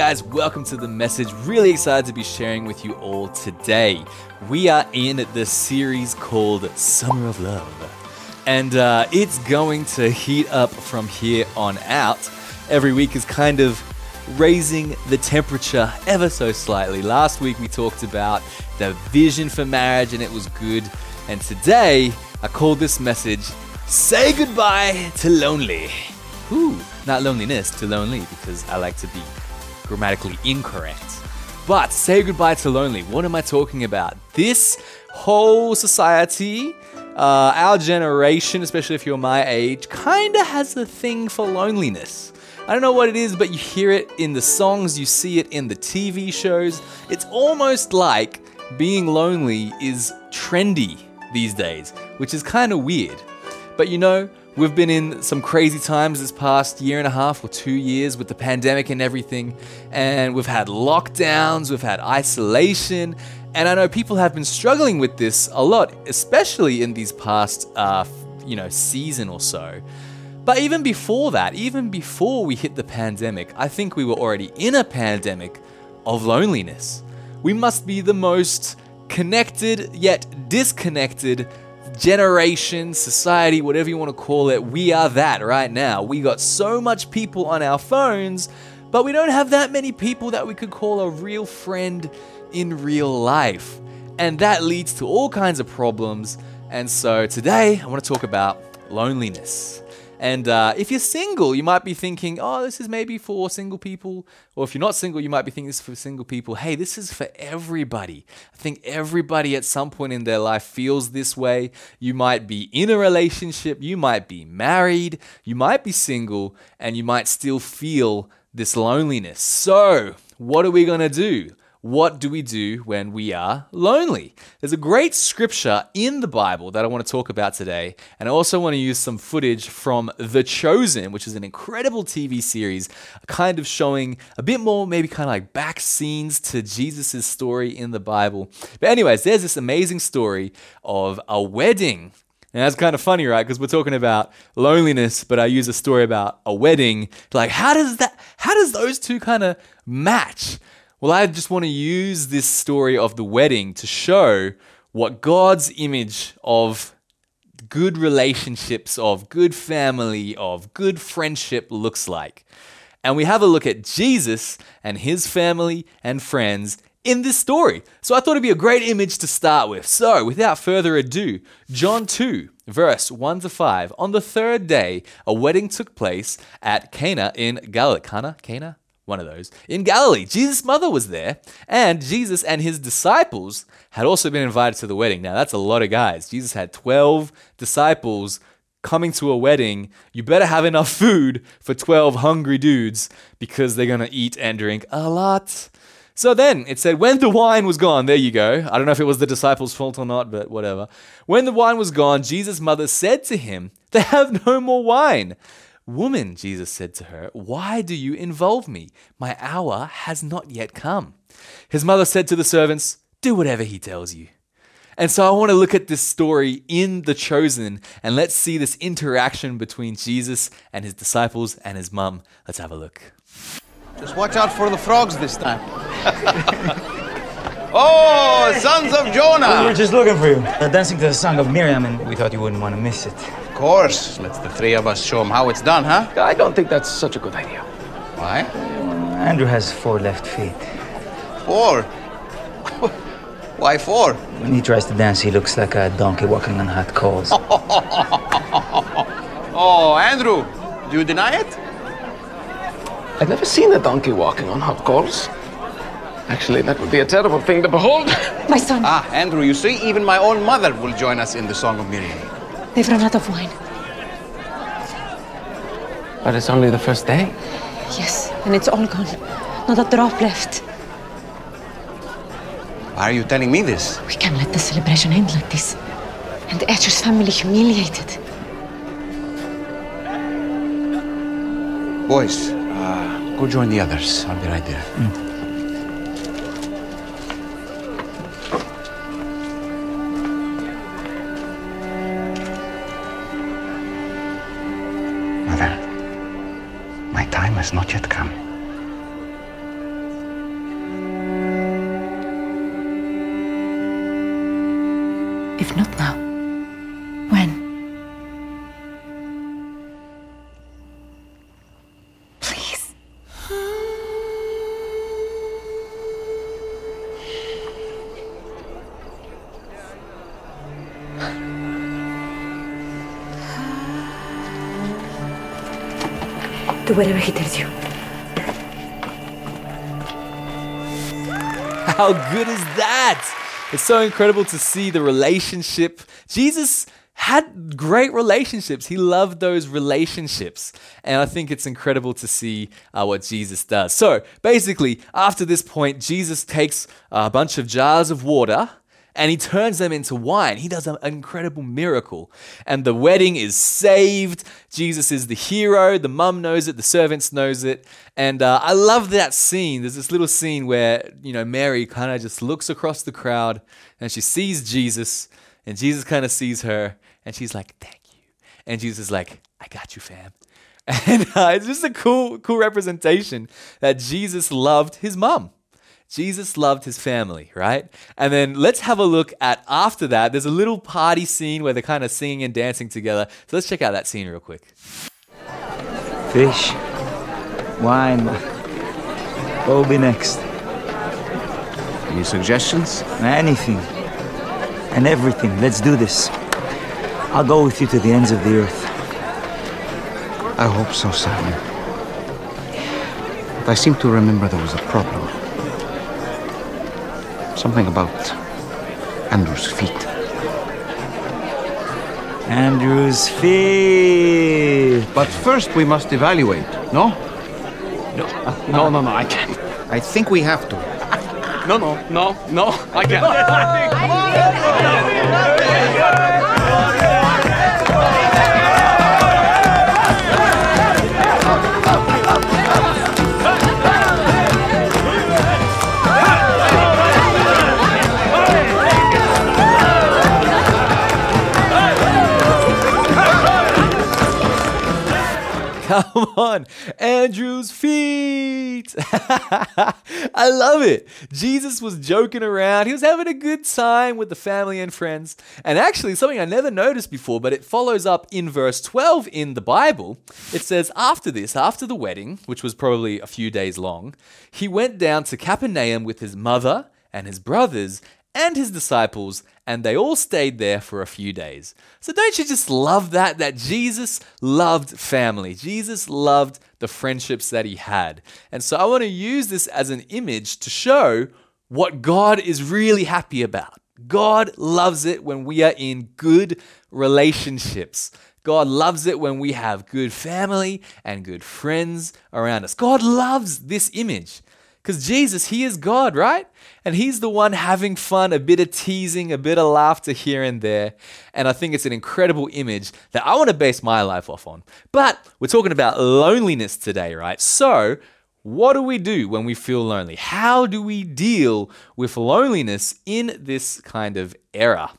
Guys, welcome to the message. Really excited to be sharing with you all today. We are in the series called Summer of Love, and uh, it's going to heat up from here on out. Every week is kind of raising the temperature ever so slightly. Last week we talked about the vision for marriage, and it was good. And today I called this message Say Goodbye to Lonely. Ooh, not loneliness, to lonely, because I like to be grammatically incorrect. But say goodbye to lonely. What am I talking about? This whole society, uh, our generation, especially if you're my age, kind of has a thing for loneliness. I don't know what it is, but you hear it in the songs, you see it in the TV shows. It's almost like being lonely is trendy these days, which is kind of weird. But you know, We've been in some crazy times this past year and a half or two years with the pandemic and everything. And we've had lockdowns, we've had isolation. And I know people have been struggling with this a lot, especially in these past, uh, you know, season or so. But even before that, even before we hit the pandemic, I think we were already in a pandemic of loneliness. We must be the most connected yet disconnected generation, society, whatever you want to call it, we are that right now. We got so much people on our phones, but we don't have that many people that we could call a real friend in real life. And that leads to all kinds of problems. And so today I want to talk about loneliness. And uh, if you're single, you might be thinking, oh, this is maybe for single people. Or if you're not single, you might be thinking this is for single people. Hey, this is for everybody. I think everybody at some point in their life feels this way. You might be in a relationship, you might be married, you might be single, and you might still feel this loneliness. So, what are we going to do? What do we do when we are lonely? There's a great scripture in the Bible that I want to talk about today, and I also want to use some footage from The Chosen, which is an incredible TV series, kind of showing a bit more, maybe kind of like back scenes to Jesus' story in the Bible. But, anyways, there's this amazing story of a wedding. And that's kind of funny, right? Because we're talking about loneliness, but I use a story about a wedding. Like, how does that, how does those two kind of match? Well, I just want to use this story of the wedding to show what God's image of good relationships, of good family, of good friendship looks like. And we have a look at Jesus and his family and friends in this story. So I thought it'd be a great image to start with. So, without further ado, John 2, verse 1 to 5. On the third day, a wedding took place at Cana in Galilee. Cana? Cana? One of those, in Galilee. Jesus' mother was there, and Jesus and his disciples had also been invited to the wedding. Now, that's a lot of guys. Jesus had 12 disciples coming to a wedding. You better have enough food for 12 hungry dudes because they're going to eat and drink a lot. So then it said, when the wine was gone, there you go. I don't know if it was the disciples' fault or not, but whatever. When the wine was gone, Jesus' mother said to him, They have no more wine. Woman, Jesus said to her, Why do you involve me? My hour has not yet come. His mother said to the servants, Do whatever he tells you. And so I want to look at this story in The Chosen and let's see this interaction between Jesus and his disciples and his mum. Let's have a look. Just watch out for the frogs this time. oh, sons of Jonah! We were just looking for you. Uh, dancing to the song of Miriam, and we thought you wouldn't want to miss it course. Let's the three of us show them how it's done, huh? I don't think that's such a good idea. Why? Andrew has four left feet. Four? Why four? When he tries to dance, he looks like a donkey walking on hot coals. oh, Andrew, do you deny it? I've never seen a donkey walking on hot coals. Actually, that would be a terrible thing to behold. My son. Ah, Andrew, you see, even my own mother will join us in the Song of Miriam. They've run out of wine. But it's only the first day. Yes, and it's all gone. Not a drop left. Why are you telling me this? We can't let the celebration end like this. And the Asher's family humiliated. Boys, uh, go join the others. I'll be right there. Mm. If not now, when? Please. Do whatever he tells you. How good is that? It's so incredible to see the relationship. Jesus had great relationships. He loved those relationships. And I think it's incredible to see uh, what Jesus does. So basically, after this point, Jesus takes a bunch of jars of water and he turns them into wine. He does an incredible miracle. And the wedding is saved. Jesus is the hero. The mum knows it, the servants knows it. And uh, I love that scene. There's this little scene where, you know, Mary kind of just looks across the crowd and she sees Jesus and Jesus kind of sees her and she's like, "Thank you." And Jesus is like, "I got you, fam." And uh, it's just a cool cool representation that Jesus loved his mum. Jesus loved his family, right? And then let's have a look at after that. There's a little party scene where they're kind of singing and dancing together. So let's check out that scene real quick. Fish, wine. What will be next? Any suggestions? Anything. And everything. Let's do this. I'll go with you to the ends of the earth. I hope so, Simon. But I seem to remember there was a problem. Something about Andrew's feet. Andrew's feet. But first we must evaluate, no? No, no, no, no, I can't. I think we have to. No, no, no, no, I can't. Come on, Andrew's feet. I love it. Jesus was joking around. He was having a good time with the family and friends. And actually, something I never noticed before, but it follows up in verse 12 in the Bible. It says, After this, after the wedding, which was probably a few days long, he went down to Capernaum with his mother and his brothers and his disciples, and they all stayed there for a few days. So don't you just love that? That Jesus loved family. Jesus loved the friendships that he had. And so I want to use this as an image to show what God is really happy about. God loves it when we are in good relationships. God loves it when we have good family and good friends around us. God loves this image. Because Jesus, He is God, right? And He's the one having fun, a bit of teasing, a bit of laughter here and there. And I think it's an incredible image that I want to base my life off on. But we're talking about loneliness today, right? So, what do we do when we feel lonely? How do we deal with loneliness in this kind of era?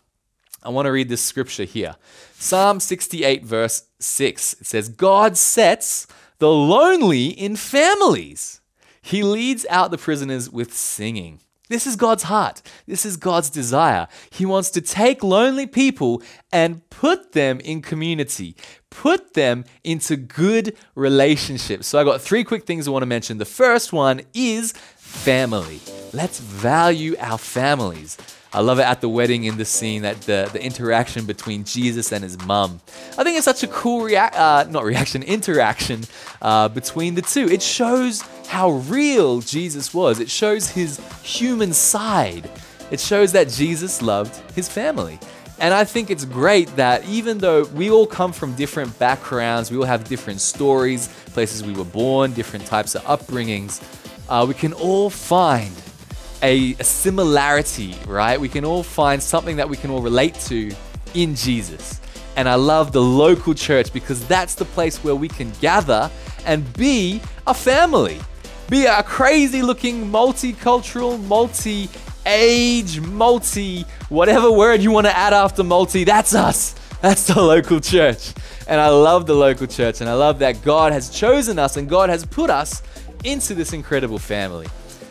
I want to read this scripture here. Psalm 68, verse 6. It says, God sets the lonely in families. He leads out the prisoners with singing. This is God's heart. This is God's desire. He wants to take lonely people and put them in community, put them into good relationships. So, I got three quick things I want to mention. The first one is family. Let's value our families. I love it at the wedding in the scene that the, the interaction between Jesus and his mum. I think it's such a cool react, uh, not reaction, interaction uh, between the two. It shows how real Jesus was. It shows his human side. It shows that Jesus loved his family. And I think it's great that even though we all come from different backgrounds, we all have different stories, places we were born, different types of upbringings, uh, we can all find a, similarity, right? We can all find something that we can all relate to in Jesus. And I love the local church because that's the place where we can gather and be a family. Be a crazy looking, multicultural, multi age, multi whatever word you want to add after multi. That's us. That's the local church. And I love the local church. And I love that God has chosen us and God has put us into this incredible family.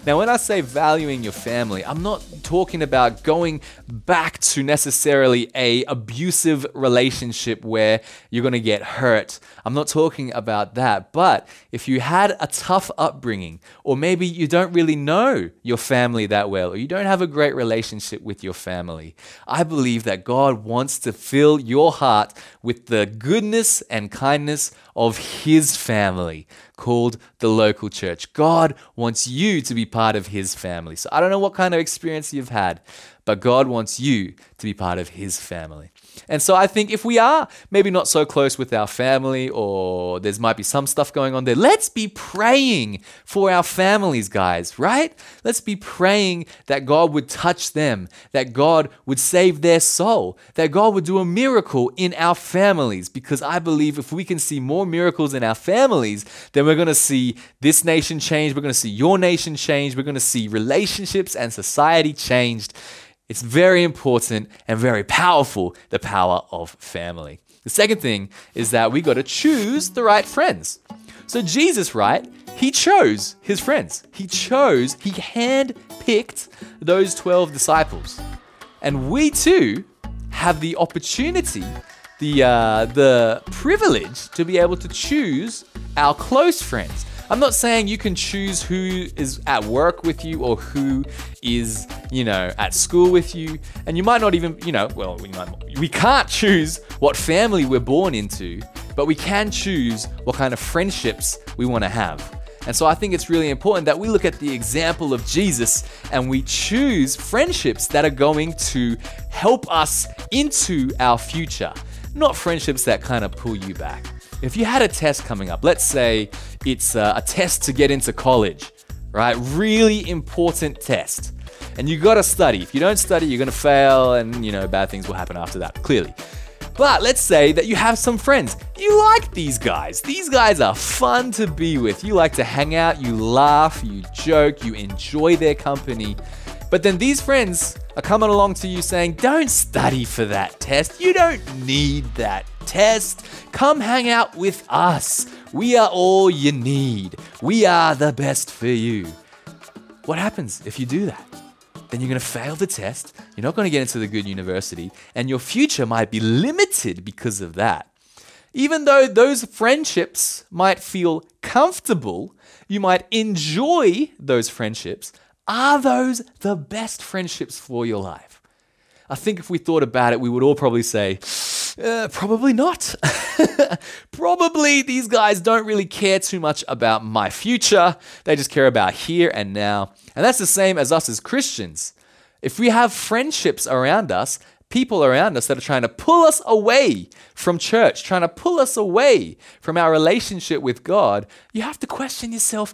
Now, when I say valuing your family, I'm not talking about going back to necessarily a abusive relationship where you're going to get hurt. I'm not talking about that. But if you had a tough upbringing, or maybe you don't really know your family that well, or you don't have a great relationship with your family, I believe that God wants to fill your heart with the goodness and kindness of His family called the local church. God wants you to be part of His family. So I don't know what kind of experience you've had, but God wants you to be part of His family. And so I think if we are maybe not so close with our family or there's might be some stuff going on there, let's be praying for our families, guys, right? Let's be praying that God would touch them, that God would save their soul, that God would do a miracle in our families because I believe if we can see more miracles in our families, then we're going to see this nation change, we're going to see your nation change, we're going to see relationships and society changed. It's very important and very powerful, the power of family. The second thing is that we got to choose the right friends. So, Jesus, right? He chose his friends. He chose, he handpicked those 12 disciples. And we too have the opportunity, the, uh, the privilege to be able to choose our close friends. I'm not saying you can choose who is at work with you or who is, you know, at school with you. And you might not even, you know, well, we, might, we can't choose what family we're born into, but we can choose what kind of friendships we want to have. And so I think it's really important that we look at the example of Jesus and we choose friendships that are going to help us into our future, not friendships that kind of pull you back. If you had a test coming up, let's say it's a, a test to get into college, right? Really important test. And you got to study. If you don't study, you're to fail and, you know, bad things will happen after that, clearly. But let's say that you have some friends. You like these guys. These guys are fun to be with. You like to hang out, you laugh, you joke, you enjoy their company. But then these friends are coming along to you saying, Don't study for that test. You don't need that test. Come hang out with us. We are all you need. We are the best for you. What happens if you do that? Then you're going to fail the test. You're not going to get into the good university, and your future might be limited because of that. Even though those friendships might feel comfortable, you might enjoy those friendships. Are those the best friendships for your life? I think if we thought about it, we would all probably say, uh, probably not. probably these guys don't really care too much about my future. They just care about here and now. And that's the same as us as Christians. If we have friendships around us, people around us that are trying to pull us away from church, trying to pull us away from our relationship with God, you have to question yourself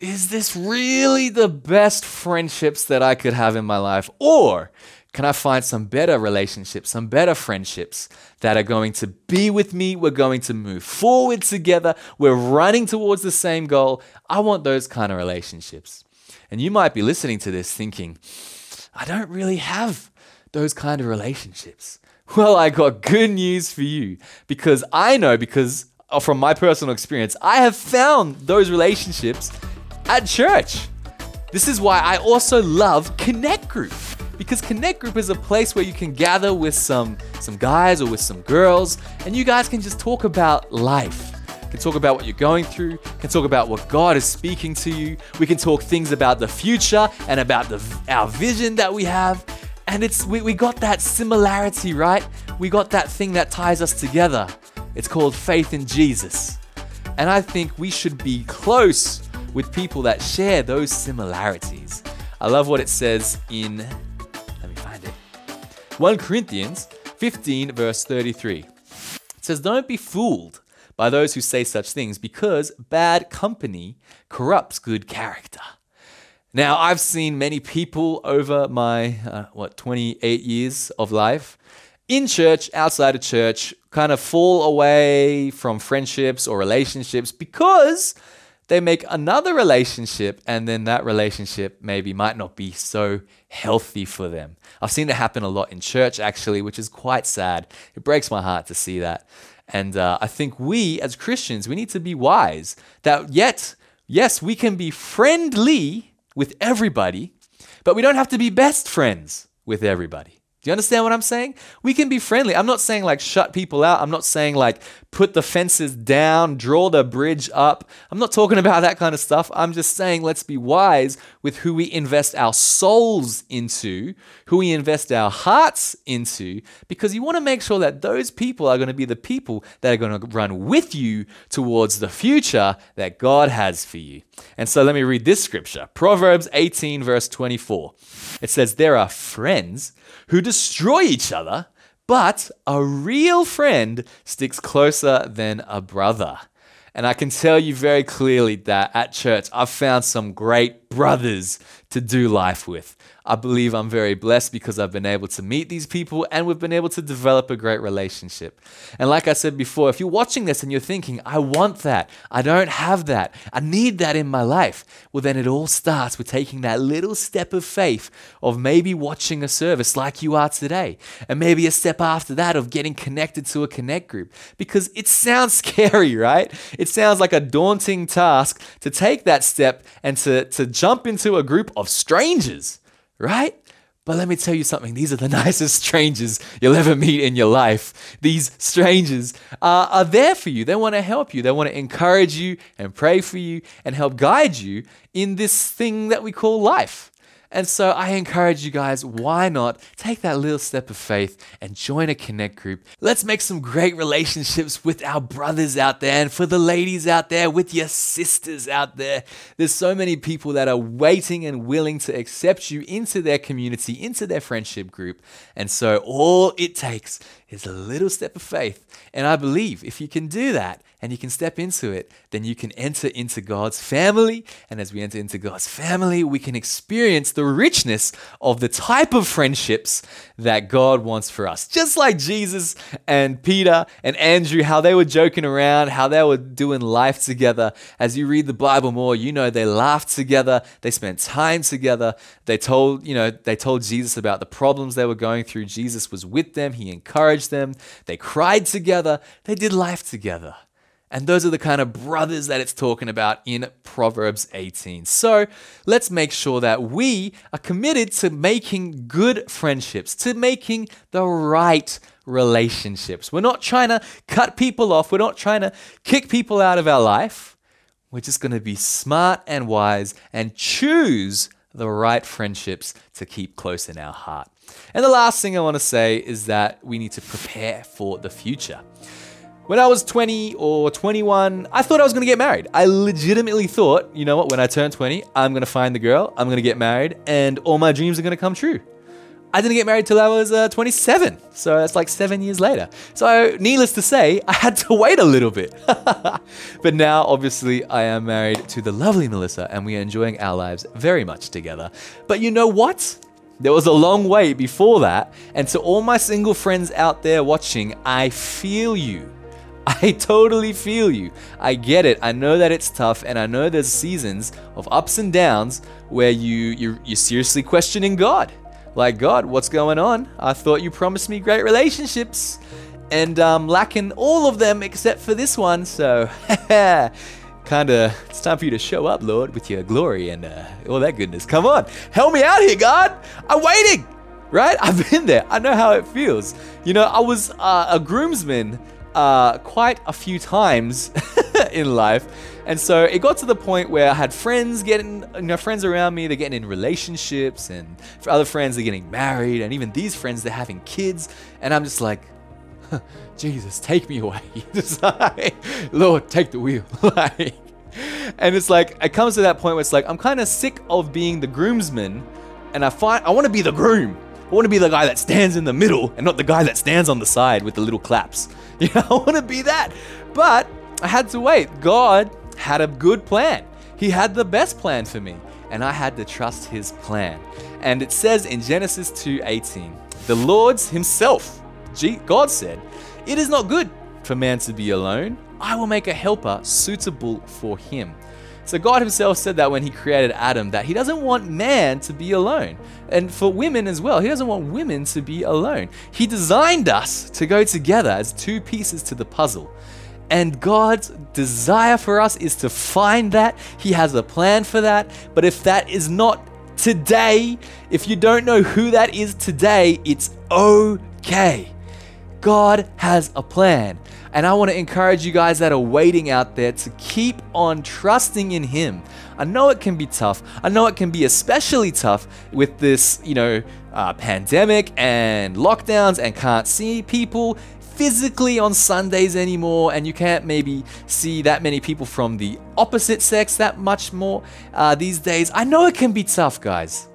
is this really the best friendships that I could have in my life? Or can I find some better relationships, some better friendships that are going to be with me? We're going to move forward together. We're running towards the same goal. I want those kind of relationships. And you might be listening to this thinking, I don't really have those kind of relationships. Well, I got good news for you because I know, because uh, from my personal experience, I have found those relationships at church. This is why I also love Connect Group because Connect Group is a place where you can gather with some some guys or with some girls and you guys can just talk about life. can talk about what you're going through, can talk about what God is speaking to you. We can talk things about the future and about the our vision that we have. And it's we, we got that similarity, right? We got that thing that ties us together. It's called faith in Jesus. And I think we should be close with people that share those similarities. I love what it says in 1 Corinthians 15, verse 33. It says, Don't be fooled by those who say such things, because bad company corrupts good character. Now, I've seen many people over my, uh, what, 28 years of life in church, outside of church, kind of fall away from friendships or relationships because they make another relationship and then that relationship maybe might not be so healthy for them. I've seen it happen a lot in church actually, which is quite sad. It breaks my heart to see that. And uh, I think we as Christians, we need to be wise that yet, yes, we can be friendly with everybody, but we don't have to be best friends with everybody. You understand what I'm saying? We can be friendly. I'm not saying like shut people out. I'm not saying like put the fences down, draw the bridge up. I'm not talking about that kind of stuff. I'm just saying let's be wise with who we invest our souls into, who we invest our hearts into, because you want to make sure that those people are going to be the people that are going to run with you towards the future that God has for you. And so let me read this scripture Proverbs 18, verse 24. It says, There are friends who destroy each other, but a real friend sticks closer than a brother. And I can tell you very clearly that at church, I've found some great brothers to do life with. I believe I'm very blessed because I've been able to meet these people and we've been able to develop a great relationship. And like I said before, if you're watching this and you're thinking, I want that, I don't have that, I need that in my life, well, then it all starts with taking that little step of faith of maybe watching a service like you are today. And maybe a step after that of getting connected to a connect group. Because it sounds scary, right? It sounds like a daunting task to take that step and to, to jump into a group of strangers right? But let me tell you something, these are the nicest strangers you'll ever meet in your life. These strangers are, are there for you. They want to help you, they want to encourage you and pray for you and help guide you in this thing that we call life. And so I encourage you guys, why not take that little step of faith and join a connect group? Let's make some great relationships with our brothers out there and for the ladies out there, with your sisters out there. There's so many people that are waiting and willing to accept you into their community, into their friendship group. And so all it takes is a little step of faith. And I believe if you can do that, and you can step into it, then you can enter into God's family. And as we enter into God's family, we can experience the richness of the type of friendships that God wants for us. Just like Jesus and Peter and Andrew, how they were joking around, how they were doing life together. As you read the Bible more, you know they laughed together, they spent time together. They told, you know, they told Jesus about the problems they were going through. Jesus was with them, he encouraged them. They cried together, they did life together. And those are the kind of brothers that it's talking about in Proverbs 18. So let's make sure that we are committed to making good friendships, to making the right relationships. We're not trying to cut people off, we're not trying to kick people out of our life. We're just going to be smart and wise and choose the right friendships to keep close in our heart. And the last thing I want to say is that we need to prepare for the future. When I was 20 or 21, I thought I was going to get married. I legitimately thought, you know what, when I turn 20, I'm going to find the girl, I'm going to get married, and all my dreams are going to come true. I didn't get married till I was uh, 27, so that's like seven years later. So, needless to say, I had to wait a little bit. but now, obviously, I am married to the lovely Melissa, and we are enjoying our lives very much together. But you know what? There was a long wait before that, and to all my single friends out there watching, I feel you. I totally feel you. I get it. I know that it's tough, and I know there's seasons of ups and downs where you you're, you're seriously questioning God. Like God, what's going on? I thought you promised me great relationships, and um, lacking all of them except for this one. So, kinda, it's time for you to show up, Lord, with your glory and uh, all that goodness. Come on, help me out here, God. I'm waiting. Right? I've been there. I know how it feels. You know, I was uh, a groomsman uh, quite a few times in life. And so it got to the point where I had friends getting, you know, friends around me, they're getting in relationships, and for other friends, they're getting married, and even these friends, they're having kids. And I'm just like, Jesus, take me away. like, Lord, take the wheel. like, and it's like, it comes to that point where it's like, I'm kind of sick of being the groomsman, and I find I want to be the groom. I want to be the guy that stands in the middle and not the guy that stands on the side with the little claps. You know, I want to be that. But I had to wait. God had a good plan. He had the best plan for me, and I had to trust his plan. And it says in Genesis 2:18, the Lord's himself, God said, "It is not good for man to be alone. I will make a helper suitable for him." So God himself said that when he created Adam that he doesn't want man to be alone. And for women as well, he doesn't want women to be alone. He designed us to go together as two pieces to the puzzle. And God's desire for us is to find that. He has a plan for that. But if that is not today, if you don't know who that is today, it's okay. God has a plan. And I want to encourage you guys that are waiting out there to keep on trusting in Him. I know it can be tough. I know it can be especially tough with this, you know, uh, pandemic and lockdowns and can't see people physically on Sundays anymore, and you can't maybe see that many people from the opposite sex that much more uh, these days. I know it can be tough, guys.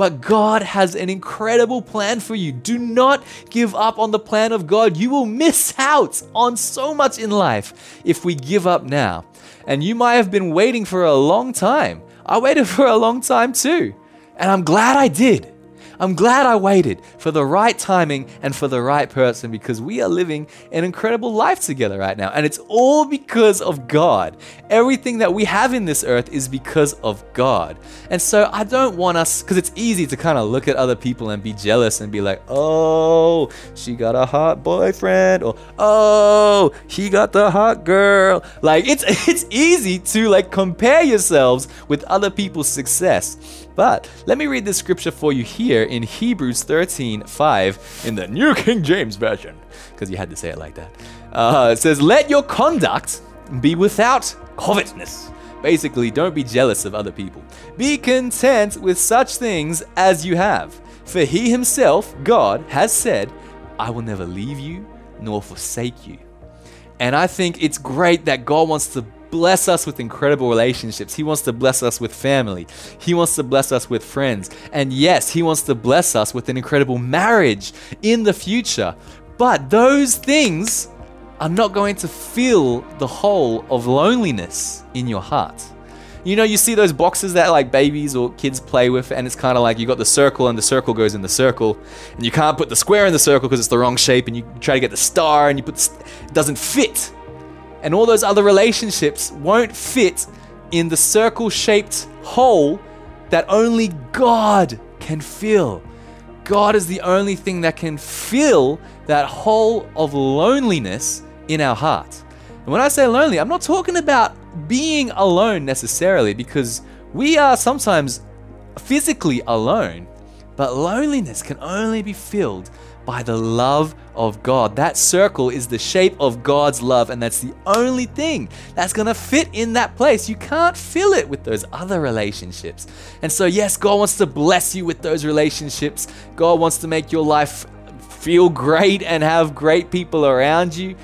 But God has an incredible plan for you. Do not give up on the plan of God. You will miss out on so much in life if we give up now. And you might have been waiting for a long time. I waited for a long time too. And I'm glad I did. I'm glad I waited for the right timing and for the right person because we are living an incredible life together right now. And it's all because of God. Everything that we have in this earth is because of God. And so I don't want us, because it's easy to kind of look at other people and be jealous and be like, oh, she got a hot boyfriend, or oh, he got the hot girl. Like it's it's easy to like compare yourselves with other people's success. But let me read this scripture for you here in Hebrews 13 5 in the New King James Version, because you had to say it like that. Uh, it says, Let your conduct be without covetousness. Basically, don't be jealous of other people. Be content with such things as you have. For he himself, God, has said, I will never leave you nor forsake you. And I think it's great that God wants to bless us with incredible relationships. He wants to bless us with family. He wants to bless us with friends. And yes, He wants to bless us with an incredible marriage in the future. But those things are not going to fill the hole of loneliness in your heart. You know, you see those boxes that like babies or kids play with, and it's kind of like you got the circle and the circle goes in the circle, and you can't put the square in the circle because it's the wrong shape, and you try to get the star and you put st- it doesn't fit and all those other relationships won't fit in the circle shaped hole that only God can fill. God is the only thing that can fill that hole of loneliness in our heart. And when I say lonely, I'm not talking about being alone necessarily, because we are sometimes physically alone, but loneliness can only be filled by the love of God. That circle is the shape of God's love, and that's the only thing that's going to fit in that place. You can't fill it with those other relationships. And so, yes, God wants to bless you with those relationships. God wants to make your life feel great and have great people around you.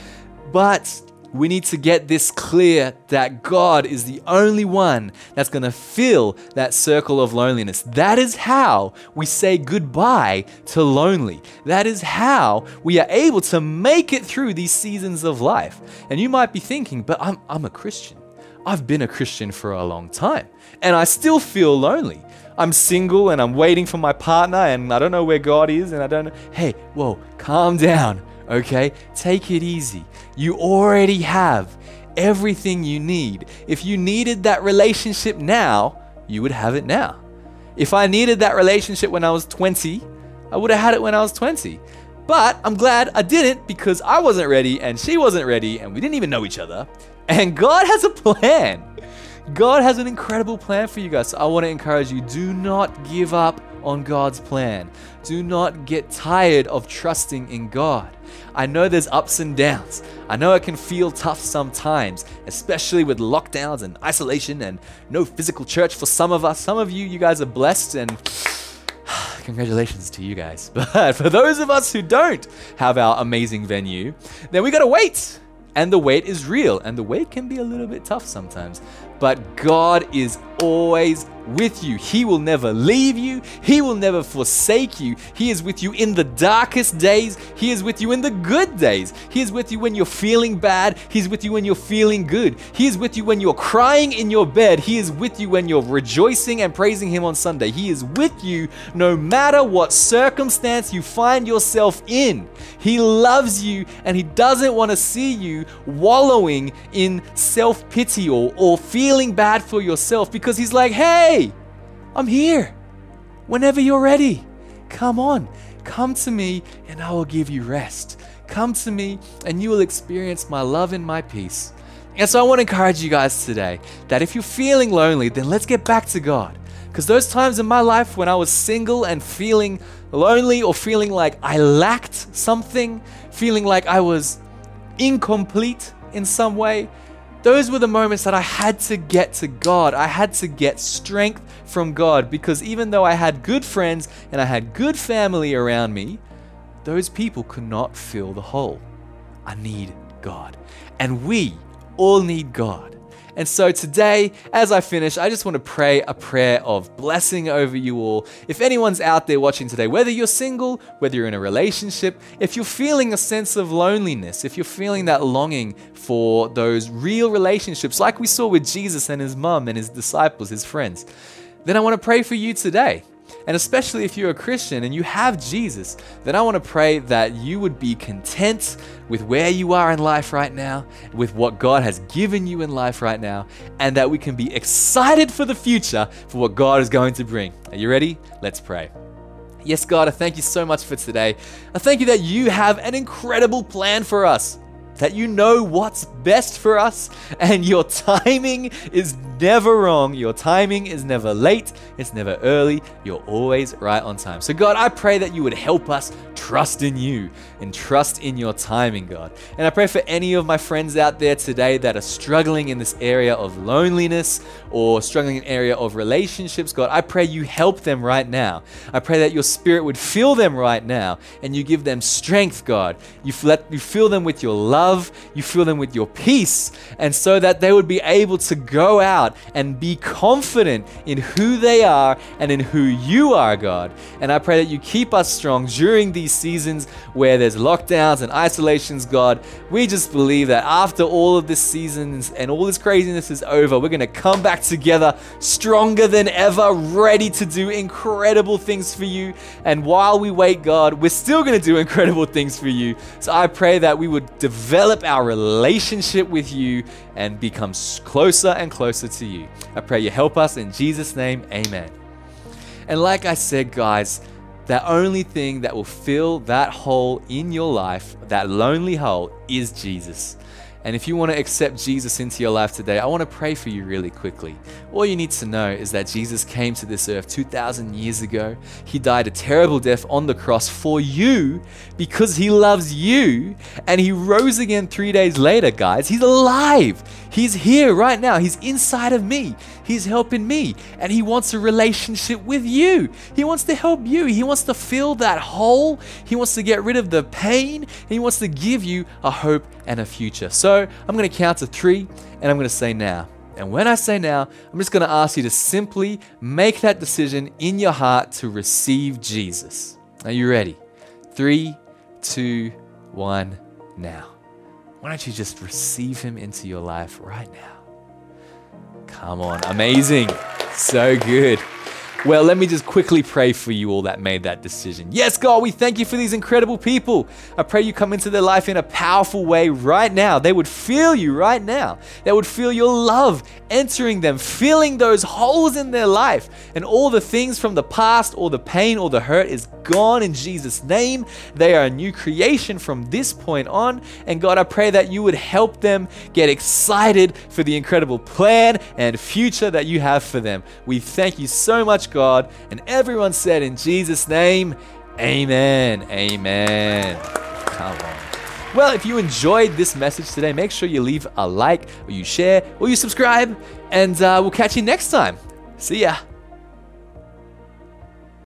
But we need to get this clear that God is the only one that's going to fill that circle of loneliness. That is how we say goodbye to lonely. That is how we are able to make it through these seasons of life. And you might be thinking, but I'm, I'm a Christian. I've been a Christian for a long time and I still feel lonely. I'm single and I'm waiting for my partner and I don't know where God is and I don't know. Hey, whoa, calm down, okay? Take it easy. You already have everything you need. If you needed that relationship now, you would have it now. If I needed that relationship when I was 20, I would have had it when I was 20. But I'm glad I didn't because I wasn't ready and she wasn't ready and we didn't even know each other. And God has a plan. God has an incredible plan for you guys. So I want to encourage you do not give up on God's plan. Do not get tired of trusting in God. I know there's ups and downs. I know it can feel tough sometimes, especially with lockdowns and isolation and no physical church for some of us. Some of you, you guys are blessed and congratulations to you guys. But for those of us who don't have our amazing venue, then we gotta wait. And the wait is real, and the wait can be a little bit tough sometimes. But God is always with you. He will never leave you. He will never forsake you. He is with you in the darkest days. He is with you in the good days. He is with you when you're feeling bad. He's with you when you're feeling good. He is with you when you're crying in your bed. He is with you when you're rejoicing and praising Him on Sunday. He is with you no matter what circumstance you find yourself in. He loves you and He doesn't want to see you wallowing in self pity or, or feeling bad for yourself because He's like, hey, I'm here. Whenever you're ready, come on, come to me and I will give you rest. come to me and you will experience my love and my peace. And so I want to encourage you guys today that if you're feeling lonely, then let's get back to God. Because those times in my life when I was single and feeling lonely or feeling like I lacked something, feeling like I was incomplete in some way, those were the moments that I had to get to God. I had to get strength from God because even though I had good friends and I had good family around me, those people could not fill the hole. I need God. And we all need God. And so today, as I finish, I just want to pray a prayer of blessing over you all. If anyone's out there watching today, whether you're single, whether you're in a relationship, if you're feeling a sense of loneliness, if you're feeling that longing for those real relationships, like we saw with Jesus and his mum and his disciples, his friends, then I want to pray for you today. And especially if you're a Christian and you have Jesus, then I want to pray that you would be content with where you are in life right now, with what God has given you in life right now, and that we can be excited for the future for what God is going to bring. Are you ready? Let's pray. Yes, God, I thank you so much for today. I thank you that you have an incredible plan for us that you know what's best for us, and your timing is never wrong. Your timing is never late, it's never early. You're always right on time. So, God, I pray that you would help us trust in you and trust in your timing, God. And I pray for any of my friends out there today that are struggling in this area of loneliness or struggling in an area of relationships, God, I pray you help them right now. I pray that your spirit would fill them right now and you give them strength, God. You, let, you fill them with your love, you fill them with your peace, and so that they would be able to go out and be confident in who they are and in who you are, God. And I pray that you keep us strong during these seasons where there's lockdowns and isolations, God. We just believe that after all of this seasons and all this craziness is over, we're going to come back together stronger than ever, ready to do incredible things for you. And while we wait, God, we're still going to do incredible things for you. So I pray that we would develop our relationship with you and become closer and closer to you. I pray you help us in Jesus' name. Amen. And like I said, guys, the only thing that will fill that hole in your life, that lonely hole, is Jesus. And if you want to accept Jesus into your life today, I want to pray for you really quickly. All you need to know is that Jesus came to this earth 2,000 years ago. He died a terrible death on the cross for you because he loves you. And he rose again three days later, guys. He's alive. He's here right now. He's inside of me. He's helping me. And He wants a relationship with you. He wants to help you. He wants to fill that hole. He wants to get rid of the pain. He wants to give you a hope and a future. So I'm going to count to three and I'm going to say now. And when I say now, I'm just going to ask you to simply make that decision in your heart to receive Jesus. Are you ready? Three, two, one, now. Why don't you just receive him into your life right now? Come on, amazing. So good. Well, let me just quickly pray for you all that made that decision. Yes, God, we thank you for these incredible people. I pray you come into their life in a powerful way right now. They would feel you right now. They would feel your love entering them, filling those holes in their life. And all the things from the past, or the pain, or the hurt is gone in Jesus' name. They are a new creation from this point on. And God, I pray that you would help them get excited for the incredible plan and future that you have for them. We thank you so much, God. And everyone said in Jesus' name, Amen. Amen. Come on. Well, if you enjoyed this message today, make sure you leave a like, or you share, or you subscribe, and uh, we'll catch you next time. See ya.